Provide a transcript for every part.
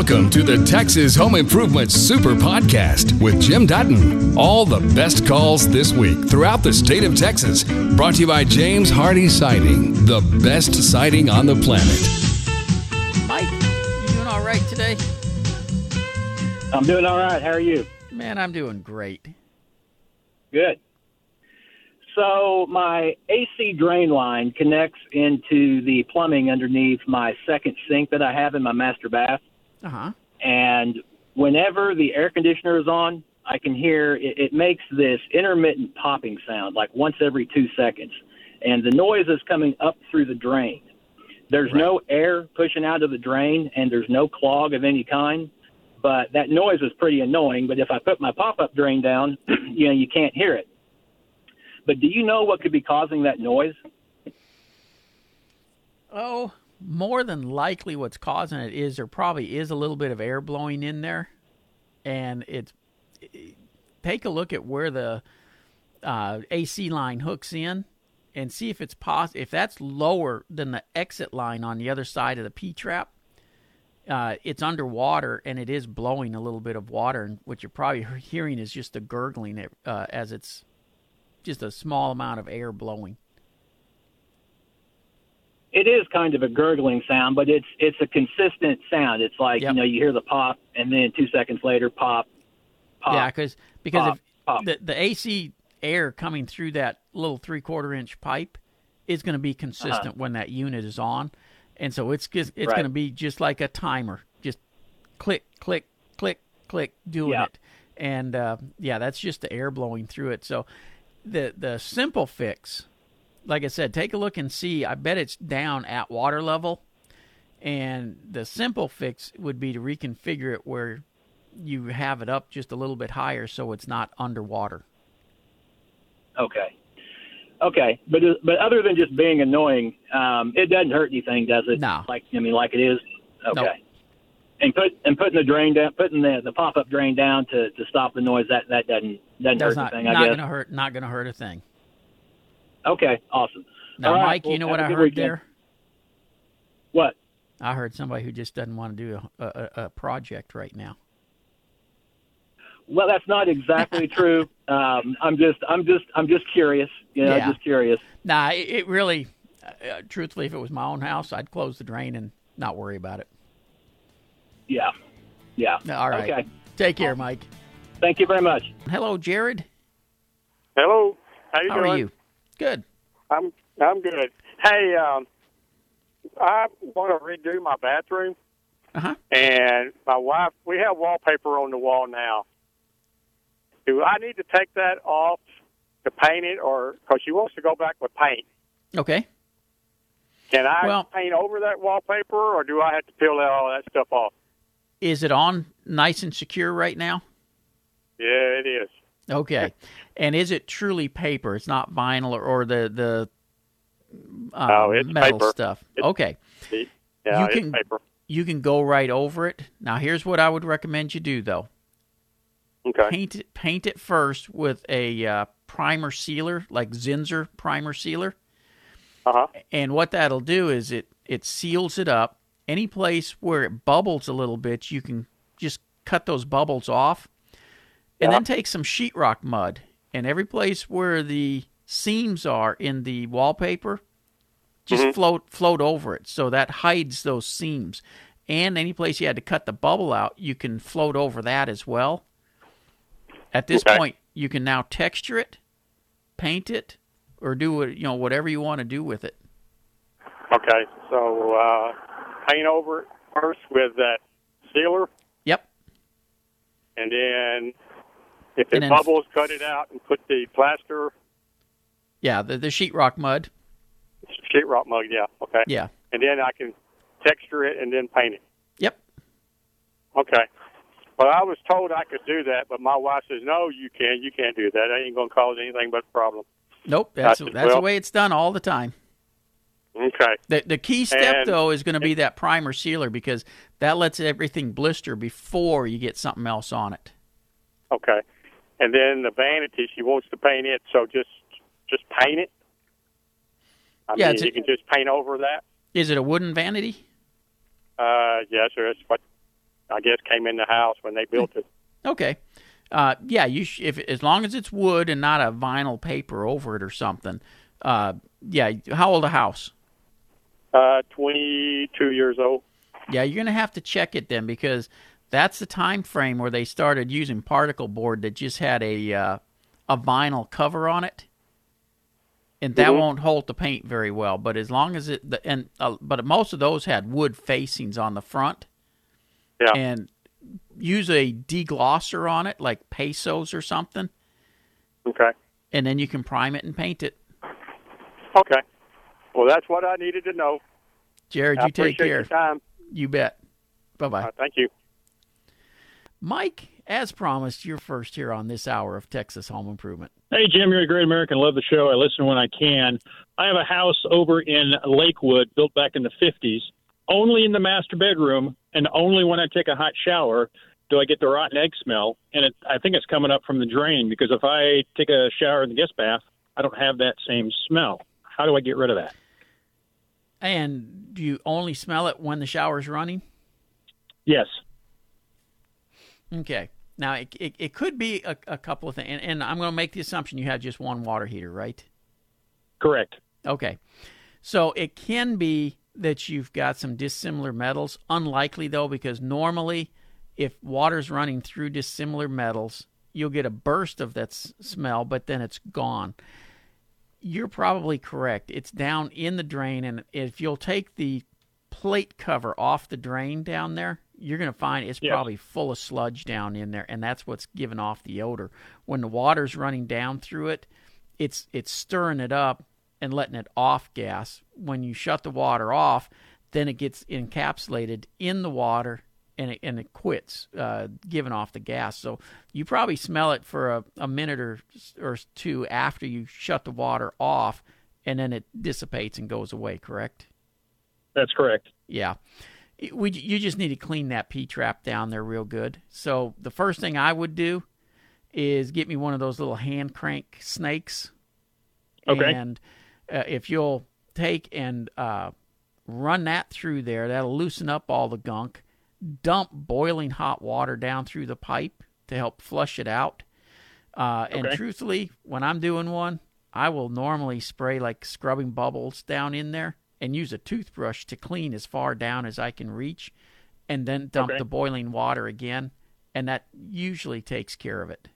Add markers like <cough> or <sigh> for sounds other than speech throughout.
Welcome to the Texas Home Improvement Super Podcast with Jim Dutton. All the best calls this week throughout the state of Texas. Brought to you by James Hardie Siding, the best siding on the planet. Mike, you doing all right today? I'm doing all right. How are you? Man, I'm doing great. Good. So my AC drain line connects into the plumbing underneath my second sink that I have in my master bath. Uh huh. And whenever the air conditioner is on, I can hear it, it makes this intermittent popping sound, like once every two seconds. And the noise is coming up through the drain. There's no air pushing out of the drain, and there's no clog of any kind. But that noise is pretty annoying. But if I put my pop up drain down, <clears throat> you know, you can't hear it. But do you know what could be causing that noise? Oh, more than likely, what's causing it is there probably is a little bit of air blowing in there, and it's. take a look at where the uh, AC line hooks in, and see if it's pos- if that's lower than the exit line on the other side of the P trap. Uh, it's underwater and it is blowing a little bit of water, and what you're probably hearing is just the gurgling uh, as it's just a small amount of air blowing. It is kind of a gurgling sound, but it's it's a consistent sound. It's like Yep. you know you hear the pop, and then two seconds later, pop, pop. Yeah, cause, because pop, the the AC air coming through that little three quarter inch pipe is going to be consistent when that unit is on, and so it's just it's Right. going to be just like a timer, just click click click click doing Yeah. it, and uh, yeah, that's just the air blowing through it. So the the simple fix, like I said, take a look and see. I bet it's down at water level. And the simple fix would be to reconfigure it where you have it up just a little bit higher so it's not underwater. Okay. Okay, but but other than just being annoying, um, it doesn't hurt anything, does it? No. Like I mean, like it is. Okay. Nope. And put and putting the drain down, putting the, the pop up drain down to, to stop the noise. That that doesn't doesn't That's hurt not anything. not I guess. gonna hurt not gonna hurt a thing. Okay, awesome. Now, All right, Mike, well, you know what I heard weekend. there? What? I heard somebody who just doesn't want to do a, a, a project right now. Well, that's not exactly <laughs> true. Um, I'm just I'm just I'm just curious. You know, Yeah. just curious. Nah, it, it really, uh, truthfully, if it was my own house, I'd close the drain and not worry about it. Yeah. Yeah. All right. Okay. Take care, Mike. Thank you very much. Hello, Jared. Hello. How you How doing? are you? Good. I'm I'm good. Hey, um, I want to redo my bathroom, Uh huh. and my wife. We have wallpaper on the wall now. Do I need to take that off to paint it, or because she wants to go back with paint? Okay. Can I Well- paint over that wallpaper, or do I have to peel all that stuff off? Is it on nice and secure right now? Yeah, it is. Okay. And is it truly paper? It's not vinyl or, or the the uh, No, it's metal paper. stuff. It- okay. Yeah, You it's can- paper. You can go right over it. Now here's what I would recommend you do though. Okay. Paint it paint it first with a uh, primer sealer like Zinsser primer sealer. Uh huh. And what that'll do is it it seals it up. Any place where it bubbles a little bit, you can just cut those bubbles off. And Yeah. then take some sheetrock mud and every place where the seams are in the wallpaper, just Mm-hmm. float float over it so that hides those seams. And any place you had to cut the bubble out, you can float over that as well. At this Okay. point, you can now texture it, paint it, or do what you know whatever you want to do with it. Okay. So uh, paint over it first with that sealer. Yep. and then if it then- bubbles, cut it out and put the plaster Yeah, the the sheetrock mud. sheetrock mud, Yeah, okay. Yeah. And then I can texture it and then paint it. Yep. Okay. Well, I was told I could do that, but my wife says no, you can't. You can't do that. That ain't going to cause anything but a problem. Nope. That's Gotcha. that's the way it's done all the time. Okay. The the key step And- though is going to be that primer sealer because that lets everything blister before you get something else on it. Okay. And then the vanity, she wants to paint it, so just just paint it. I Yeah, mean, it's a- you can just paint over that. Is it a wooden vanity? Uh, yes, sir. That's what I guess came in the house when they built it. Okay. Uh, yeah, you sh- if as long as it's wood and not a vinyl paper over it or something. Uh, yeah. How old a house? Uh, 22 years old. Yeah, you're gonna have to check it then because that's the time frame where they started using particle board that just had a uh, a vinyl cover on it, and that Mhm. won't hold the paint very well. But as long as it the, and uh, but most of those had wood facings on the front, Yeah. and use a deglosser on it like pesos or something, Okay. and then you can prime it and paint it. Okay. Well, that's what I needed to know. Jared, I you take care. You bet. Bye bye. Uh, thank you. Mike, as promised, you're first here on this hour of Texas Home Improvement. Hey, Jim, you're a great American. Love the show. I listen when I can. I have a house over in Lakewood built back in the 50s, only in the master bedroom, and only when I take a hot shower do I get the rotten egg smell. And it, I think it's coming up from the drain because if I take a shower in the guest bath, I don't have that same smell. How do I get rid of that? And do you only smell it when the shower's running? Yes. Okay. Now, it, it, it could be a, a couple of things. And, and I'm going to make the assumption you have just one water heater, right? Correct. Okay. So it can be that you've got some dissimilar metals. Unlikely, though, because normally if water's running through dissimilar metals, you'll get a burst of that s- smell, but then it's gone. You're probably correct. It's down in the drain, and if you'll take the plate cover off the drain down there, you're going to find it's Yes. probably full of sludge down in there, and that's what's giving off the odor. When the water's running down through it, it's it's stirring it up and letting it off gas. When you shut the water off, then it gets encapsulated in the water and it, and it quits uh, giving off the gas. So you probably smell it for a, a minute or or two after you shut the water off, and then it dissipates and goes away. Correct? That's correct. Yeah. It- We, you just need to clean that P trap down there real good. So the first thing I would do is get me one of those little hand crank snakes. Okay. And uh, if you'll take and uh, run that through there, that'll loosen up all the gunk. Dump boiling hot water down through the pipe to help flush it out. Uh, and truthfully, when I'm doing one, I will normally spray like scrubbing bubbles down in there and use a toothbrush to clean as far down as I can reach, and then dump Okay. the boiling water again, and that usually takes care of it.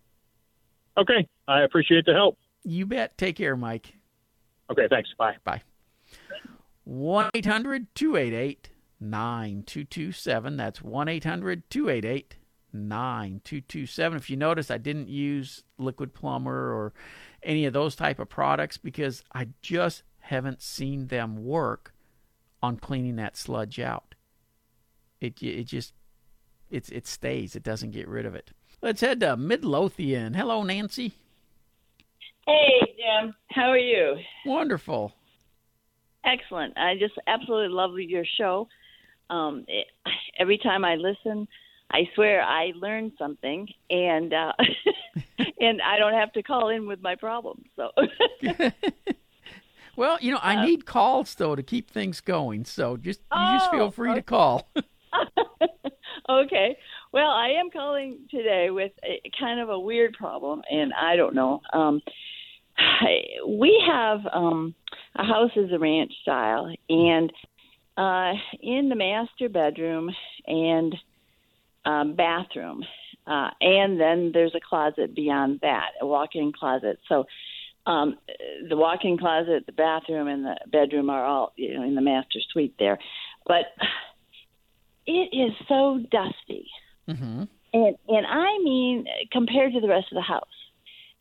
Okay. I appreciate the help. You bet. Take care, Mike. Okay. Thanks. Bye. Bye. 1 800 288 9227. That's 1 800 288 9227. If you notice, I didn't use Liquid-Plumr or any of those type of products because I just haven't seen them work on cleaning that sludge out. It, it just it's it stays. It doesn't get rid of it. Let's head to Midlothian. Hello, Nancy. Hey, Jim. How are you? Wonderful. Excellent. I just absolutely love your show. Um, it, every time I listen, I swear I learn something, and uh, <laughs> and I don't have to call in with my problems. So, <laughs> <laughs> Well, you know, I need calls though to keep things going. So just you just feel Oh, free to call. <laughs> <laughs> okay. Well, I am calling today with a, kind of a weird problem, and I don't know. Um, <sighs> we have um, a house is a ranch style, and uh, in the master bedroom and um, bathroom, uh, and then there's a closet beyond that, a walk-in closet. So um, the walk-in closet, the bathroom, and the bedroom are all you know in the master suite there, but it is so dusty, hmm and and I mean compared to the rest of the house.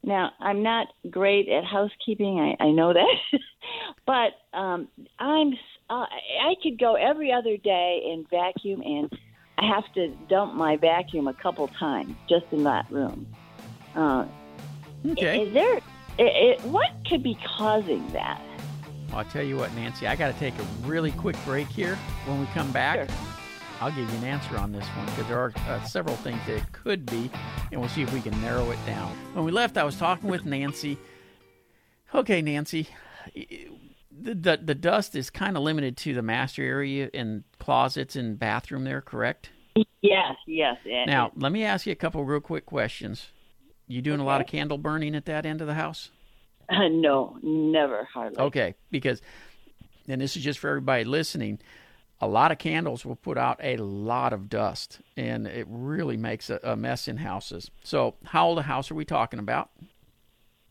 Now I'm not great at housekeeping, I, I know that, <laughs> but um, I'm uh, I could go every other day and vacuum, and I have to dump my vacuum a couple times just in that room. Uh, Okay. Is there? It, it, what could be causing that? Well, I'll tell you what, Nancy. I got to take a really quick break here. When we come back, Sure. I'll give you an answer on this one because there are uh, several things that it could be, and we'll see if we can narrow it down. When we left, I was talking with Nancy. Okay, Nancy, the the, the dust is kind of limited to the master area and closets and bathroom there, correct? Yes, yes. Now, let me ask you a couple real quick questions. You doing a lot of candle burning at that end of the house? Uh, no, never hardly. Okay, because, and this is just for everybody listening, a lot of candles will put out a lot of dust, and it really makes a, a mess in houses. So, how old a house are we talking about?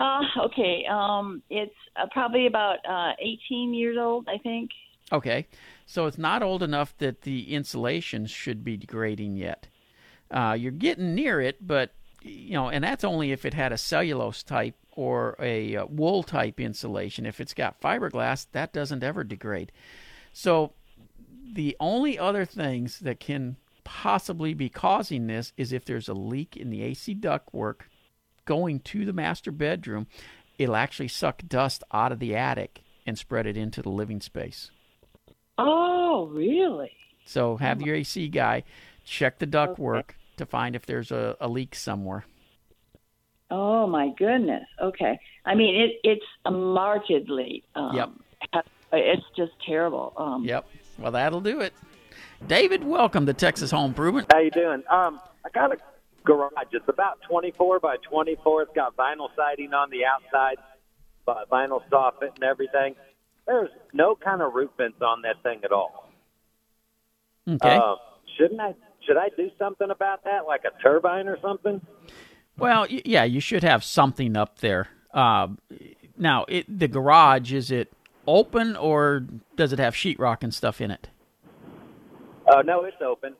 Uh, okay. Um, it's uh, probably about uh, 18 years old, I think. Okay, so it's not old enough that the insulation should be degrading yet. Uh, you're getting near it, but you know, and that's only if it had a cellulose type or a uh, wool type insulation. If it's got fiberglass, that doesn't ever degrade. So the only other things that can possibly be causing this is if there's a leak in the AC ductwork going to the master bedroom, it'll actually suck dust out of the attic and spread it into the living space. Oh, really? So have your AC guy check the ductwork to find if there's a, a leak somewhere. Oh my goodness. Okay. I mean, it it's markedly. Um, Yep. It's just terrible. Um, Yep. Well, that'll do it. David, welcome to Texas Home Improvement. How you doing? Um, I got a garage. It's about 24 by 24. It's got vinyl siding on the outside, but vinyl soffit and everything. There's no kind of roof vents on that thing at all. Okay. Um, shouldn't I? Should I do something about that, like a turbine or something? Well, yeah, you should have something up there. Um, now, it, the garage is it open or does it have sheetrock and stuff in it? Oh no, it's open.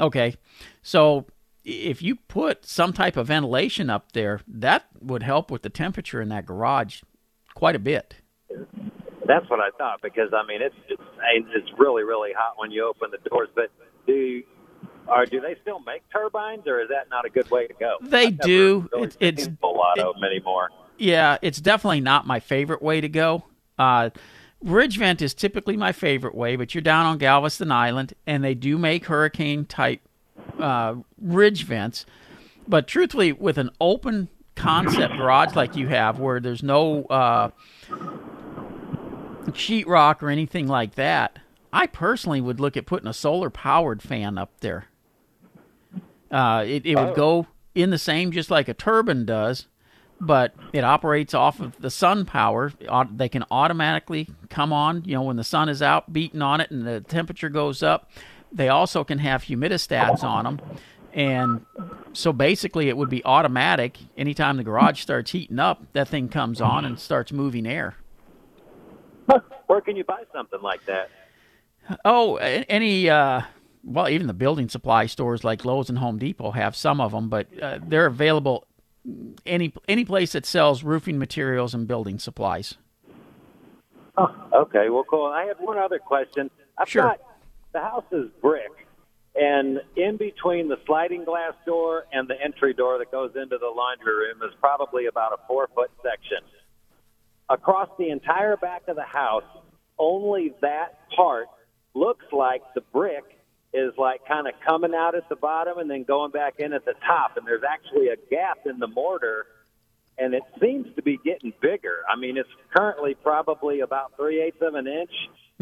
Okay, so if you put some type of ventilation up there, that would help with the temperature in that garage quite a bit. That's what I thought because I mean it's it's it's really really hot when you open the doors. But do you, or do they still make turbines, or is that not a good way to go? They I've do. Really It's- it's- a lot of them anymore. Yeah, it's definitely not my favorite way to go. Uh, ridge vent is typically my favorite way, but you're down on Galveston Island, and they do make hurricane type uh, ridge vents. But truthfully, with an open concept garage like you have, where there's no uh, sheetrock or anything like that, I personally would look at putting a solar powered fan up there. Uh, it, it would go in the same just like a turbine does, but it operates off of the sun power. They can automatically come on, you know, when the sun is out beating on it and the temperature goes up. They also can have humidistats on them. And so basically, it would be automatic. Anytime the garage starts heating up, that thing comes on and starts moving air. Where can you buy something like that? Oh, any, uh, well, even the building supply stores like Lowe's and Home Depot have some of them, but uh, they're available any any place that sells roofing materials and building supplies. Oh, okay. Well, cool. I have one other question. I've Sure. got the house is brick, and in between the sliding glass door and the entry door that goes into the laundry room is probably about a four foot section. Across the entire back of the house, only that part looks like the brick is like kind of coming out at the bottom and then going back in at the top, and there's actually a gap in the mortar and it seems to be getting bigger. I mean, it's currently probably about three eighths of an inch,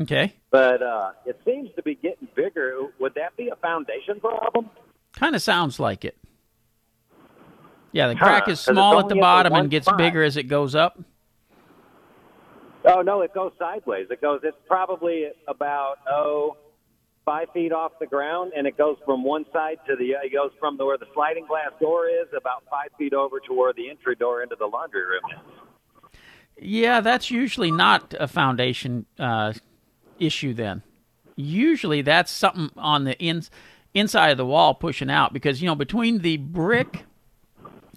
Okay. but uh, it seems to be getting bigger. Would that be a foundation problem? Kind of sounds like it. Yeah, the crack is small at the bottom and gets spot. bigger as it goes up. Oh no, it goes sideways. It goes. It's probably about oh five feet off the ground, and it goes from one side to the. It goes from the, where the sliding glass door is about five feet over to where the entry door into the laundry room is. Yeah, that's usually not a foundation uh, issue then. Usually that's something on the ins inside of the wall pushing out because, you know, between the brick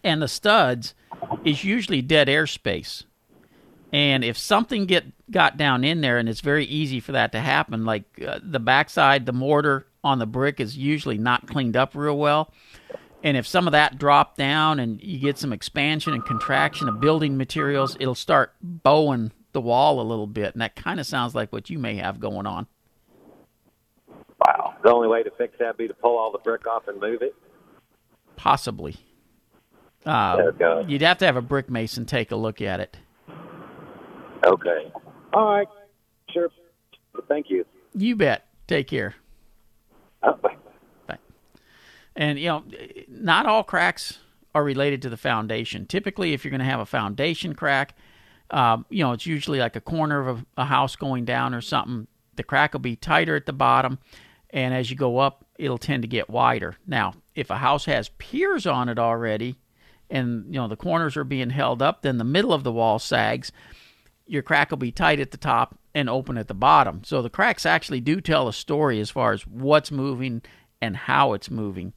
and the studs is usually dead air space. And if something get got down in there, and it's very easy for that to happen, like uh, the backside, the mortar on the brick is usually not cleaned up real well. And if some of that dropped down and you get some expansion and contraction of building materials, it'll start bowing the wall a little bit. And that kind of sounds like what you may have going on. Wow. The only way to fix that would be to pull all the brick off and move it. Possibly. Uh, There it goes. you'd have to have a brick mason take a look at it. Okay. All right. Sure. Thank you. You bet. Take care. Oh, bye. Bye. And you know, not all cracks are related to the foundation. Typically, if you're going to have a foundation crack, uh, you know, it's usually like a corner of a, a house going down or something. The crack will be tighter at the bottom, and as you go up, it'll tend to get wider. Now, if a house has piers on it already, and you know the corners are being held up, then the middle of the wall sags. Your crack will be tight at the top and open at the bottom. So the cracks actually do tell a story as far as what's moving and how it's moving.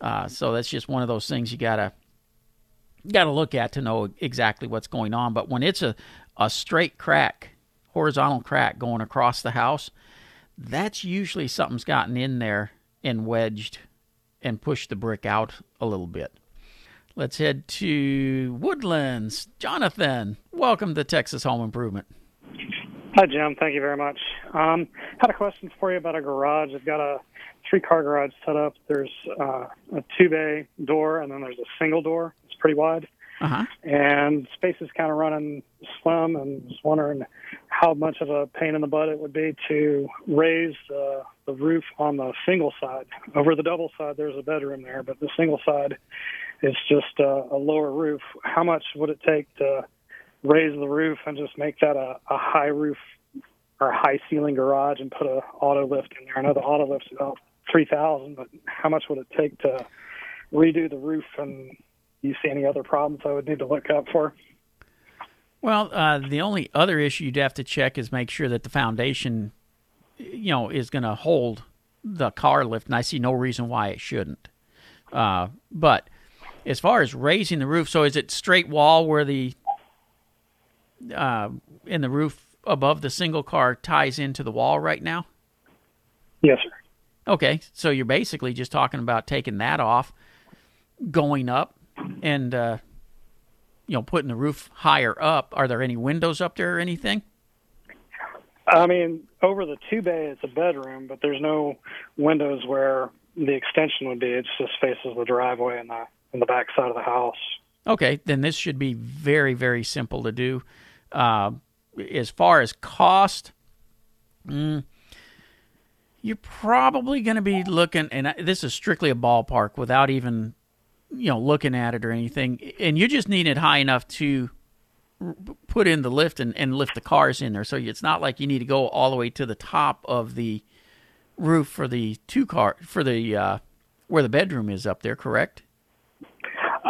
Uh, so that's just one of those things you gotta gotta look at to know exactly what's going on. But when it's a a straight crack, horizontal crack going across the house, that's usually something's gotten in there and wedged and pushed the brick out a little bit. Let's head to Woodlands. Jonathan, welcome to Texas Home Improvement. Hi, Jim. Thank you very much. Um, had a question for you about a garage. I've got a three-car garage set up. There's uh, a two-bay door, and then there's a single door. It's pretty wide, Uh-huh. and space is kind of running slim. And was wondering how much of a pain in the butt it would be to raise uh, the roof on the single side. Over the double side, there's a bedroom there, but the single side is just a lower roof. How much would it take to raise the roof and just make that a, a high roof or high ceiling garage and put a auto lift in there? I know the auto lift's about three thousand, but how much would it take to redo the roof? And you see any other problems I would need to look up for? Well, uh, the only other issue you'd have to check is make sure that the foundation, you know, is going to hold the car lift, and I see no reason why it shouldn't. Uh, but as far as raising the roof, so is it straight wall where the uh, in the roof above the single car ties into the wall right now? Yes, sir. Okay, so you're basically just talking about taking that off, going up, and uh, you know putting the roof higher up. Are there any windows up there or anything? I mean, over the two bay, it's a bedroom, but there's no windows where the extension would be. It just faces the driveway and the in the back side of the house. Okay, then this should be very very simple to do. Uh, as far as cost, mm, you're probably going to be looking, and this is strictly a ballpark without even you know looking at it or anything, and you just need it high enough to put in the lift and, and lift the cars in there. So it's not like you need to go all the way to the top of the roof for the two car for the uh, where the bedroom is up there. Correct?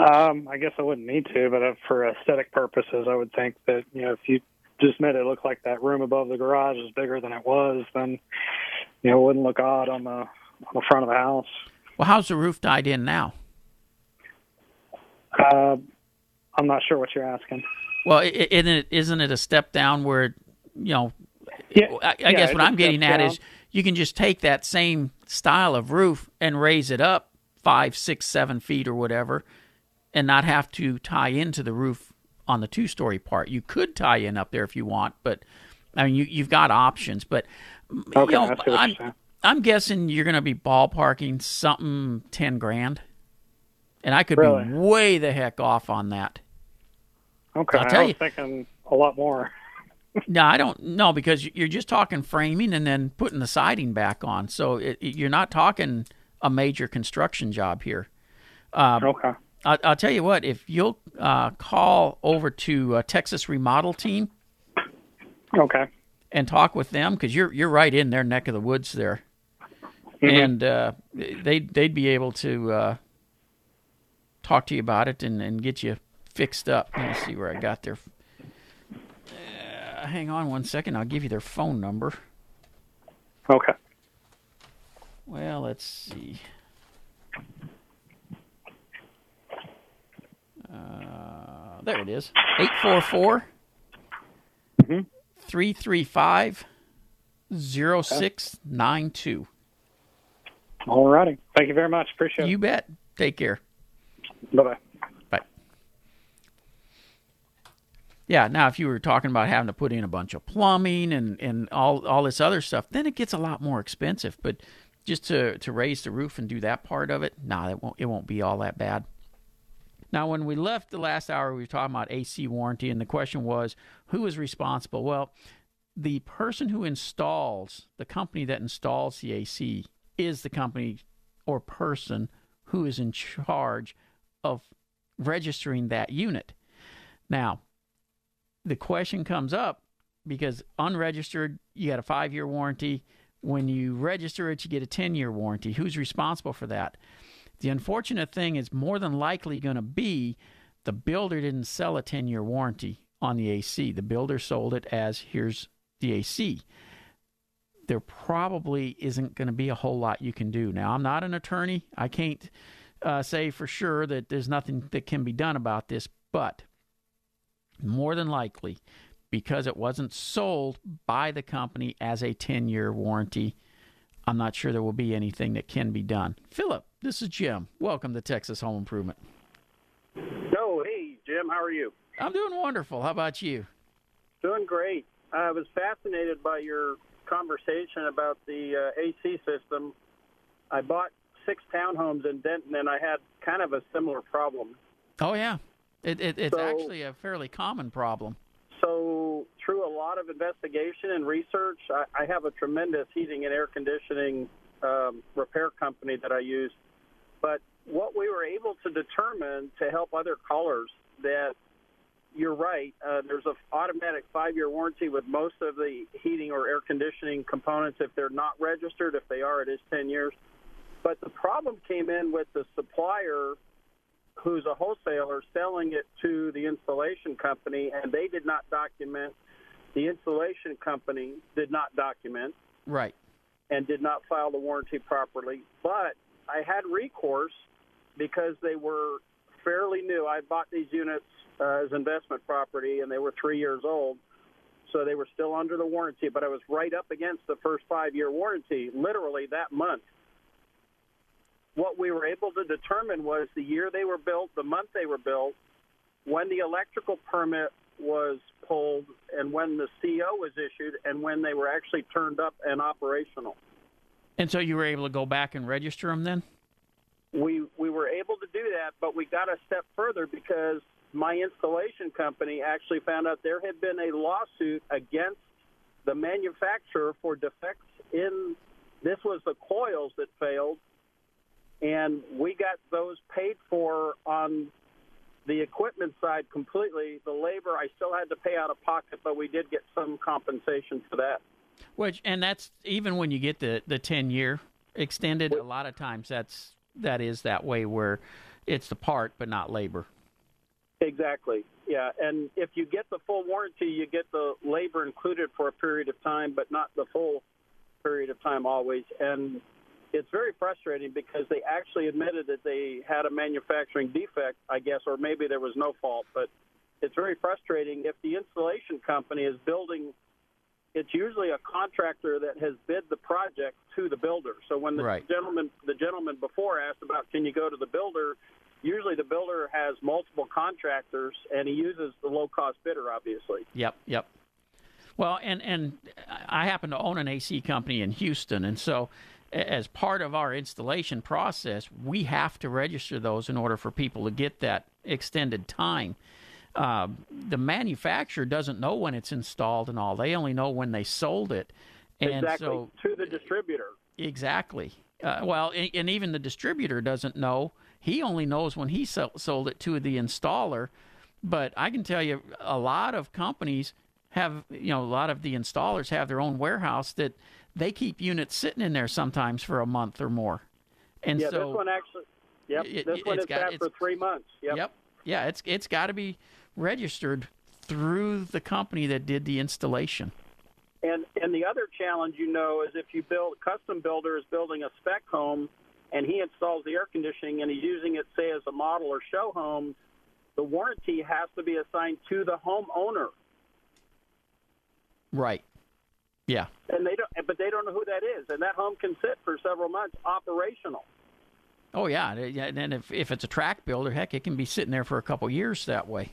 Um, I guess I wouldn't need to, but uh, for aesthetic purposes, I would think that you know if you just made it look like that room above the garage is bigger than it was, then you know it wouldn't look odd on the on the front of the house. Well, how's the roof tied in now? Uh, I'm not sure what you're asking. Well, isn't it isn't it a step down where you know? Yeah, I, I yeah, guess what I'm getting at down. is you can just take that same style of roof and raise it up five, six, seven feet or whatever, and not have to tie into the roof on the two story part. You could tie in up there if you want, but I mean you you've got options. But Okay, you know, I see what you're I'm. I'm guessing you're going to be ballparking something ten grand, and I could Really? be way the heck off on that. Okay, I'll tell I was you- thinking a lot more. <laughs> No, I don't. No, because you're just talking framing and then putting the siding back on. So it, it- you're not talking a major construction job here. Um, Okay. I, I'll tell you what. If you'll uh, call over to uh, Texas Remodel Team Okay. and talk with them, because you're you're right in their neck of the woods there, Mm-hmm. and uh, they they'd be able to uh, talk to you about it and, and get you fixed up. Let me see where I got their. Uh, hang on one second. I'll give you their phone number. Okay. Well, let's see. Uh, there it is. 844 335 0692. All righty. Thank you very much. Appreciate it. You bet. Take care. Bye bye. Bye. Yeah, now if you were talking about having to put in a bunch of plumbing and, and all all this other stuff, then it gets a lot more expensive. But just to, to raise the roof and do that part of it, nah, it won't it won't be all that bad. Now, when we left the last hour, we were talking about AC warranty, and the question was who is responsible? Well, the person who installs, the company that installs the AC, is the company or person who is in charge of registering that unit. Now, the question comes up because unregistered, you got a five year warranty. When you register it, you get a 10 year warranty. Who's responsible for that? The unfortunate thing is more than likely going to be the builder didn't sell a 10 year warranty on the AC. The builder sold it as here's the AC. There probably isn't going to be a whole lot you can do. Now, I'm not an attorney. I can't uh, say for sure that there's nothing that can be done about this, but more than likely, because it wasn't sold by the company as a 10 year warranty, I'm not sure there will be anything that can be done. Philip, this is Jim. Welcome to Texas Home Improvement. Oh, hey, Jim, how are you? I'm doing wonderful. How about you? Doing great. I was fascinated by your conversation about the uh, AC system. I bought six townhomes in Denton, and I had kind of a similar problem. Oh yeah, it, it, it's So- actually a fairly common problem. So, through a lot of investigation and research, I, I have a tremendous heating and air conditioning um, repair company that I use. But what we were able to determine to help other callers that you're right. Uh, there's an automatic five-year warranty with most of the heating or air conditioning components. If they're not registered, if they are, it is 10 years. But the problem came in with the supplier who's a wholesaler selling it to the installation company, and they did not document. The installation company did not document Right. and did not file the warranty properly. But I had recourse because they were fairly new. I bought these units uh, as investment property, and they were three years old, so they were still under the warranty. But I was right up against the first five-year warranty, literally that month. What we were able to determine was the year they were built, the month they were built, when the electrical permit was pulled, and when the CO was issued, and when they were actually turned up and operational. And so you were able to go back and register them then? we we were able to do that, but we got a step further because my installation company actually found out there had been a lawsuit against the manufacturer for defects in this was the coils that failed and we got those paid for on the equipment side completely the labor I still had to pay out of pocket but we did get some compensation for that Which and that's even when you get the the 10 year extended, a lot of times that's that is that way where it's the part but not labor. Exactly. Yeah, and if you get the full warranty, you get the labor included for a period of time, but not the full period of time always. And it's very frustrating because they actually admitted that they had a manufacturing defect, I guess, or maybe there was no fault. But it's very frustrating if the installation company is building. It's usually a contractor that has bid the project to the builder. So when the Right. gentleman, the gentleman before asked about, can you go to the builder? Usually the builder has multiple contractors, and he uses the low cost bidder, obviously. Yep, yep. Well, and and I happen to own an AC company in Houston, and so as part of our installation process, we have to register those in order for people to get that extended time. Uh, the manufacturer doesn't know when it's installed and all; they only know when they sold it. And exactly so, to the distributor. Exactly. Uh, well, and, and even the distributor doesn't know. He only knows when he sell, sold it to the installer. But I can tell you, a lot of companies have, you know, a lot of the installers have their own warehouse that they keep units sitting in there sometimes for a month or more. And yeah, so, this one actually. Yep, it- this one is got- sat for three months. Yep. yep, yeah, it's it's got to be registered through the company that did the installation. And and the other challenge, you know, is if you build a custom builder is building a spec home, and he installs the air conditioning and he's using it, say, as a model or show home, the warranty has to be assigned to the homeowner, Right. Yeah. and they don't. But they don't know who that is, and that home can sit for several months operational. Oh yeah, yeah. And if if it's a tract builder, heck, it can be sitting there for a couple years that way.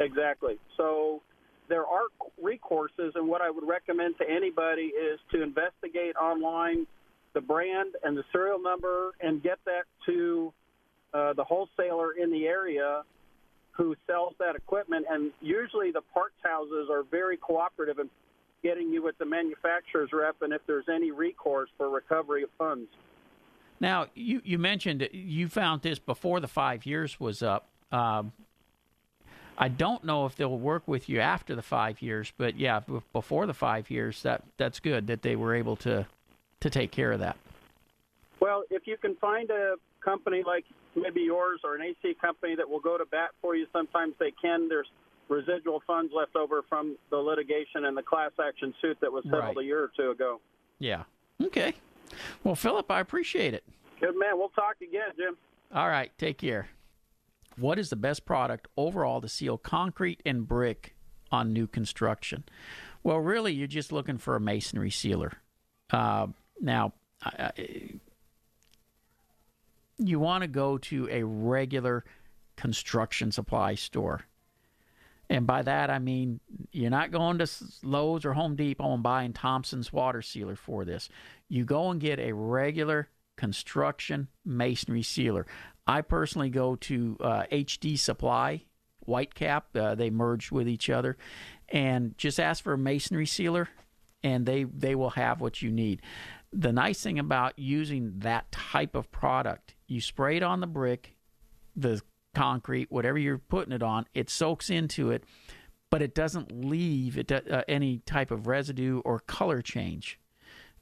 Exactly. So there are recourses, and what I would recommend to anybody is to investigate online the brand and the serial number and get that to uh, the wholesaler in the area who sells that equipment. And usually the parts houses are very cooperative in getting you with the manufacturer's rep and if there's any recourse for recovery of funds. Now, you, you mentioned you found this before the five years was up. Um, I don't know if they'll work with you after the five years, but yeah, before the five years, that that's good that they were able to to take care of that. Well, if you can find a company like maybe yours or an AC company that will go to bat for you, sometimes they can. There's residual funds left over from the litigation and the class action suit that was settled Right. a year or two ago. Yeah. Okay. Well, Philip, I appreciate it. Good man. We'll talk again, Jim. All right. Take care. What is the best product overall to seal concrete and brick on new construction? Well, really, you're just looking for a masonry sealer. Uh, now, I, I, you want to go to a regular construction supply store. And by that, I mean you're not going to Lowe's or Home Depot and buying Thompson's water sealer for this. You go and get a regular construction masonry sealer. I personally go to uh, HD Supply, White Cap. Uh, they merged with each other, and just ask for a masonry sealer, and they they will have what you need. The nice thing about using that type of product, you spray it on the brick, the concrete, whatever you're putting it on, it soaks into it, but it doesn't leave it uh, any type of residue or color change.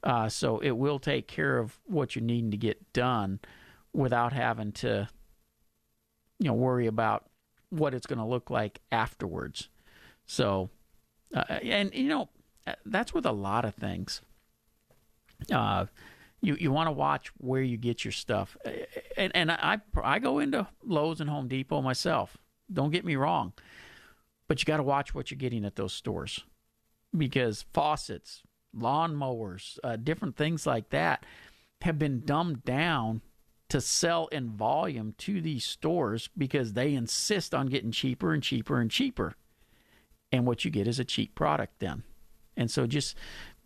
Uh, so it will take care of what you're needing to get done without having to, you know, worry about what it's going to look like afterwards. So, uh, and you know, that's with a lot of things. Uh, you you want to watch where you get your stuff, and and I I go into Lowe's and Home Depot myself. Don't get me wrong, but you got to watch what you're getting at those stores because faucets, lawn mowers, uh, different things like that have been dumbed down to sell in volume to these stores because they insist on getting cheaper and cheaper and cheaper. And what you get is a cheap product then. And so just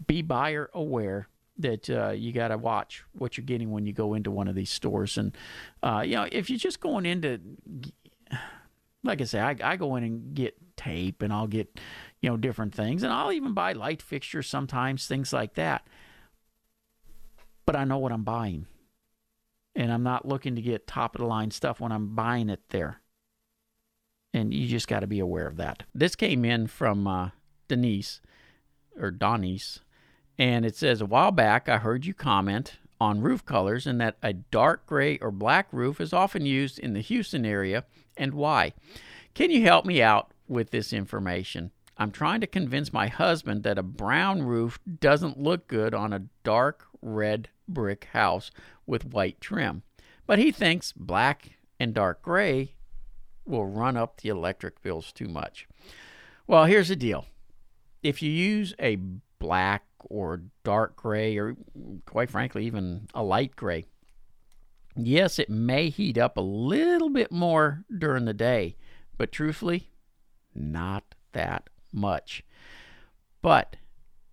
be buyer aware that uh, you got to watch what you're getting when you go into one of these stores. And, uh, you know, if you're just going into, like I say, I, I go in and get tape and I'll get, you know, different things. And I'll even buy light fixtures sometimes, things like that. But I know what I'm buying. And I'm not looking to get top of the line stuff when I'm buying it there. And you just got to be aware of that. This came in from uh, Denise or Donnies, and it says a while back I heard you comment on roof colors and that a dark gray or black roof is often used in the Houston area and why. Can you help me out with this information? I'm trying to convince my husband that a brown roof doesn't look good on a dark red brick house with white trim, but he thinks black and dark gray will run up the electric bills too much. Well, here's the deal if you use a black or dark gray, or quite frankly, even a light gray, yes, it may heat up a little bit more during the day, but truthfully, not that much. But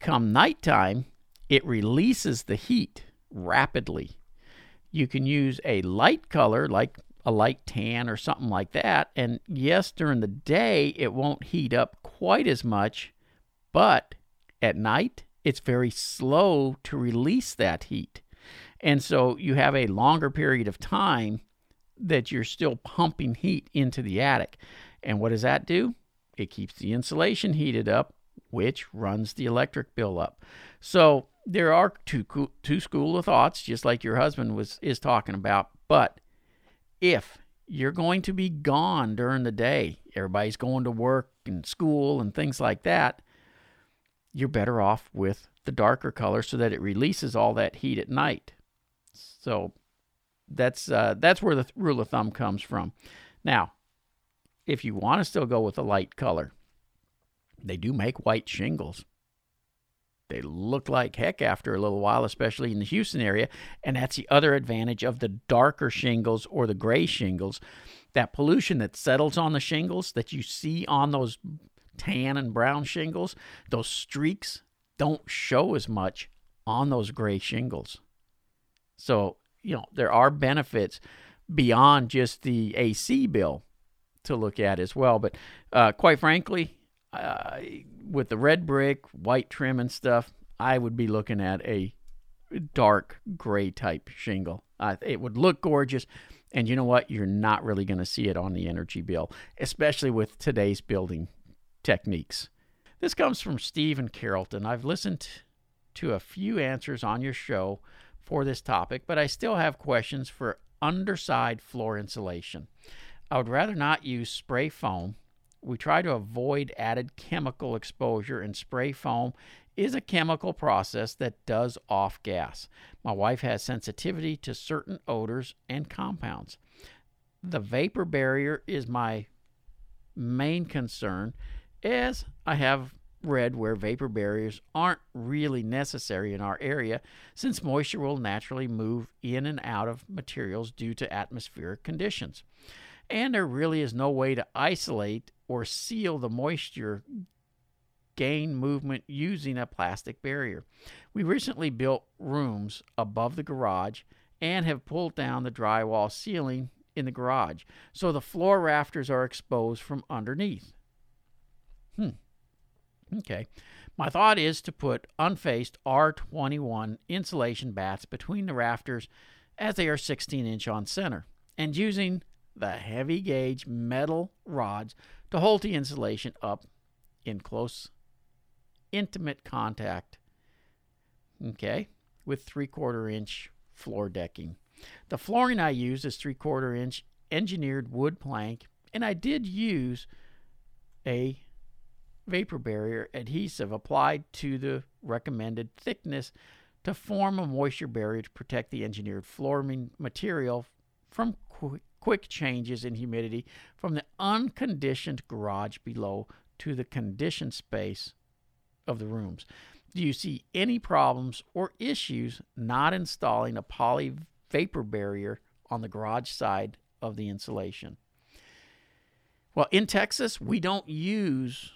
come nighttime, it releases the heat rapidly. You can use a light color like a light tan or something like that. And yes, during the day, it won't heat up quite as much, but at night, it's very slow to release that heat. And so you have a longer period of time that you're still pumping heat into the attic. And what does that do? It keeps the insulation heated up, which runs the electric bill up. So there are two two school of thoughts, just like your husband was is talking about. But if you're going to be gone during the day, everybody's going to work and school and things like that, you're better off with the darker color so that it releases all that heat at night. So that's uh, that's where the th- rule of thumb comes from. Now, if you want to still go with a light color, they do make white shingles. They look like heck after a little while, especially in the Houston area. And that's the other advantage of the darker shingles or the gray shingles. That pollution that settles on the shingles that you see on those tan and brown shingles, those streaks don't show as much on those gray shingles. So, you know, there are benefits beyond just the AC bill to look at as well. But uh, quite frankly, uh, with the red brick, white trim, and stuff, I would be looking at a dark gray type shingle. Uh, it would look gorgeous. And you know what? You're not really going to see it on the energy bill, especially with today's building techniques. This comes from Steve and Carrollton. I've listened to a few answers on your show for this topic, but I still have questions for underside floor insulation. I would rather not use spray foam. We try to avoid added chemical exposure, and spray foam is a chemical process that does off gas. My wife has sensitivity to certain odors and compounds. The vapor barrier is my main concern, as I have read where vapor barriers aren't really necessary in our area since moisture will naturally move in and out of materials due to atmospheric conditions. And there really is no way to isolate or seal the moisture gain movement using a plastic barrier. We recently built rooms above the garage and have pulled down the drywall ceiling in the garage, so the floor rafters are exposed from underneath. Hmm. Okay. My thought is to put unfaced R21 insulation batts between the rafters as they are 16 inch on center, and using the heavy gauge metal rods to hold the insulation up in close intimate contact. Okay, with three quarter inch floor decking. The flooring I use is three quarter inch engineered wood plank, and I did use a vapor barrier adhesive applied to the recommended thickness to form a moisture barrier to protect the engineered flooring material from quick changes in humidity from the unconditioned garage below to the conditioned space of the rooms. Do you see any problems or issues not installing a poly vapor barrier on the garage side of the insulation? Well, in Texas, we don't use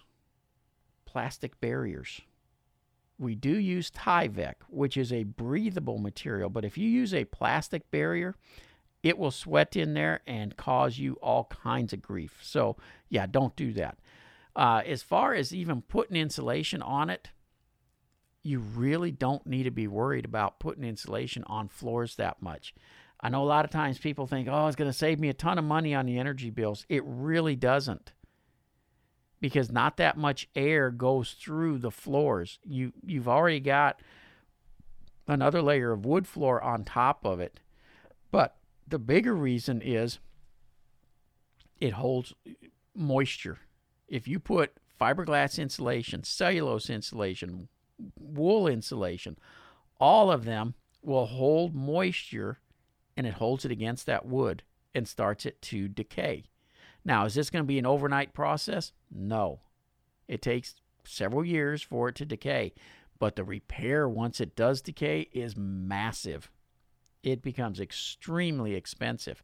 plastic barriers. We do use Tyvek, which is a breathable material, but if you use a plastic barrier, it will sweat in there and cause you all kinds of grief. So, yeah, don't do that. Uh, as far as even putting insulation on it, you really don't need to be worried about putting insulation on floors that much. I know a lot of times people think, oh, it's going to save me a ton of money on the energy bills. It really doesn't. Because not that much air goes through the floors. You you've already got another layer of wood floor on top of it. But the bigger reason is it holds moisture if you put fiberglass insulation, cellulose insulation, wool insulation, all of them will hold moisture and it holds it against that wood and starts it to decay. Now, is this going to be an overnight process? No. It takes several years for it to decay, but the repair once it does decay is massive. It becomes extremely expensive.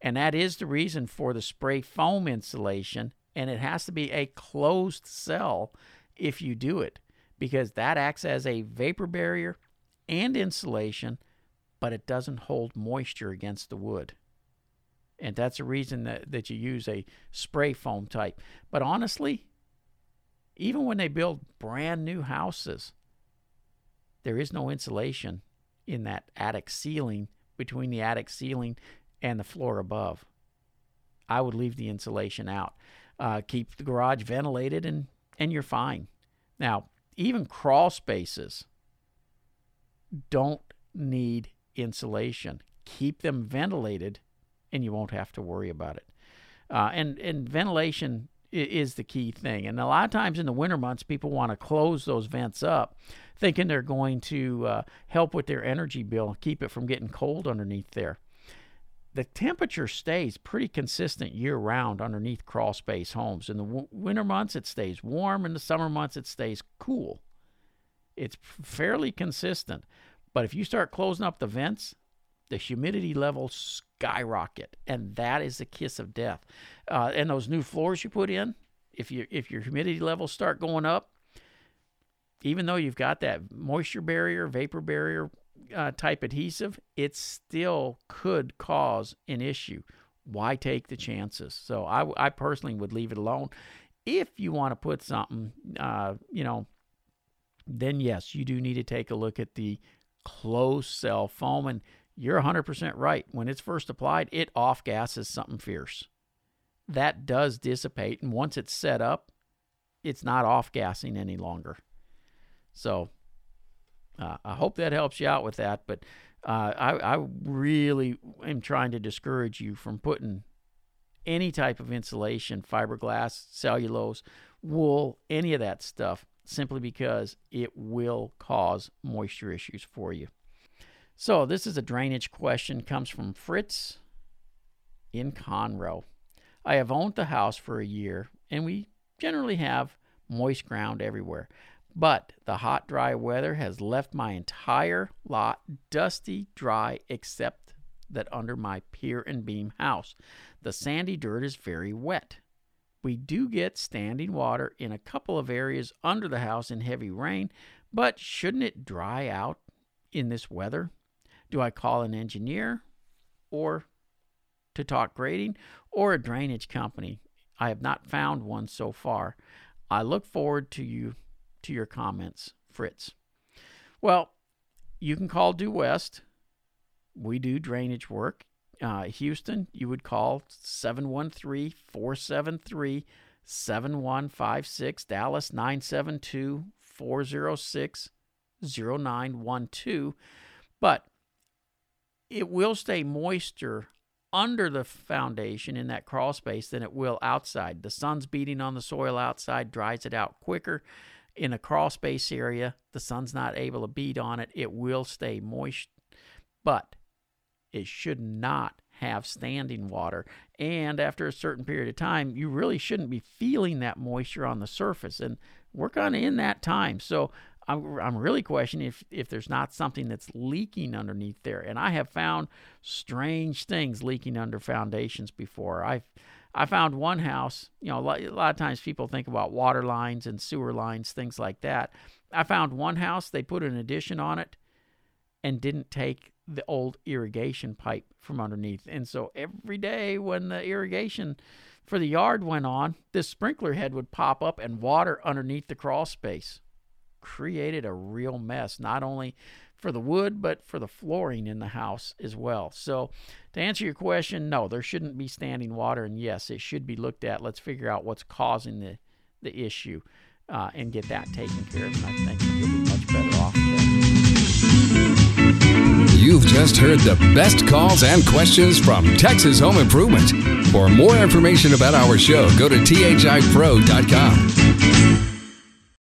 And that is the reason for the spray foam insulation and it has to be a closed cell if you do it because that acts as a vapor barrier and insulation, but it doesn't hold moisture against the wood. And that's the reason that, that you use a spray foam type. But honestly, even when they build brand new houses, there is no insulation in that attic ceiling between the attic ceiling and the floor above. I would leave the insulation out uh, keep the garage ventilated, and, and you're fine. Now, even crawl spaces don't need insulation. Keep them ventilated, and you won't have to worry about it. Uh, and, and ventilation is the key thing. And a lot of times in the winter months, people want to close those vents up, thinking they're going to uh, help with their energy bill, keep it from getting cold underneath there the temperature stays pretty consistent year round underneath crawl space homes. In the w- winter months, it stays warm. In the summer months, it stays cool. It's fairly consistent. But if you start closing up the vents, the humidity levels skyrocket, and that is the kiss of death. Uh, and those new floors you put in, if you if your humidity levels start going up, even though you've got that moisture barrier, vapor barrier uh, type adhesive, it still could cause an issue. Why take the chances? So I, I personally would leave it alone. If you want to put something, uh, you know, then yes, you do need to take a look at the closed cell foam. And you're 100% right. When it's first applied, it off gases something fierce. That does dissipate. And once it's set up, it's not off gassing any longer. So uh, I hope that helps you out with that. But uh, I, I really am trying to discourage you from putting any type of insulation, fiberglass, cellulose, wool, any of that stuff, simply because it will cause moisture issues for you. So this is a drainage question, comes from Fritz in Conroe. I have owned the house for a year, and we generally have moist ground everywhere. But the hot, dry weather has left my entire lot dusty, dry, except that under my pier and beam house. The sandy dirt is very wet. We do get standing water in a couple of areas under the house in heavy rain, but shouldn't it dry out in this weather? Do I call an engineer or to talk grading or a drainage company? I have not found one so far. I look forward to you to your comments, Fritz. Well, you can call Du-West. We do drainage work. Uh, Houston, you would call 713 473 7156. Dallas, 972 406 0912. But it will stay moister under the foundation in that crawl space than it will outside. The sun's beating on the soil outside, dries it out quicker. In a crawl space area, the sun's not able to beat on it. It will stay moist, but it should not have standing water. And after a certain period of time, you really shouldn't be feeling that moisture on the surface. And we're kind of in that time. So I'm, I'm really questioning if, if there's not something that's leaking underneath there. And I have found strange things leaking under foundations before. I've I found one house, you know, a lot, a lot, of times people think about water lines and sewer lines, things like that. I found one house, they put an addition on it and didn't take the old irrigation pipe from underneath. And so every day when the irrigation for the yard went on, this sprinkler head would pop up and water underneath the crawl space created a real mess, not only for the wood, but for the flooring in the house as well. So, to answer your question, no, there shouldn't be standing water, and yes, it should be looked at. Let's figure out what's causing the, the issue uh, and get that taken care of, and I think you'll be much better off. You've just heard the best calls and questions from Texas Home Improvement. For more information about our show, go to thipro.com.